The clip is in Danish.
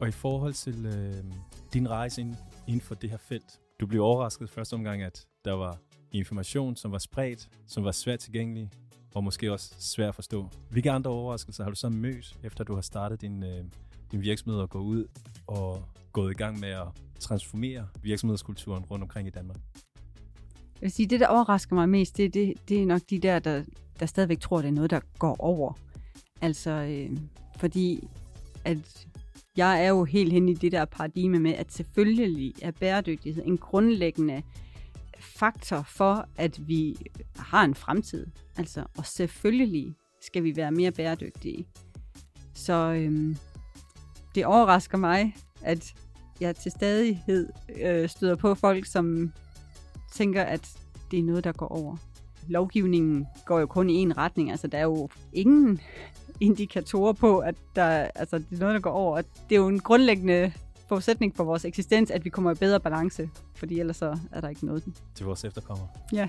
Og i forhold til øh, din rejse ind, inden for det her felt, du blev overrasket første omgang, at der var information, som var spredt, som var svært tilgængelig, og måske også svært at forstå. Hvilke andre overraskelser har du så mødt, efter du har startet din, øh, din virksomhed og gå ud og gået i gang med at transformere virksomhedskulturen rundt omkring i Danmark? Jeg vil sige, det, der overrasker mig mest, det, det, det er nok de der, der, der stadigvæk tror, det er noget, der går over. Altså, øh, fordi at jeg er jo helt hen i det der paradigme med, at selvfølgelig er bæredygtighed en grundlæggende faktor for, at vi har en fremtid. Altså, og selvfølgelig skal vi være mere bæredygtige. Så øhm, det overrasker mig, at jeg til stadighed øh, støder på folk, som tænker, at det er noget, der går over. Lovgivningen går jo kun i en retning. Altså, der er jo ingen indikatorer på, at der, altså, det er noget, der går over. Det er jo en grundlæggende forudsætning for vores eksistens, at vi kommer i bedre balance, fordi ellers så er der ikke noget. Til vores efterkommere. Ja.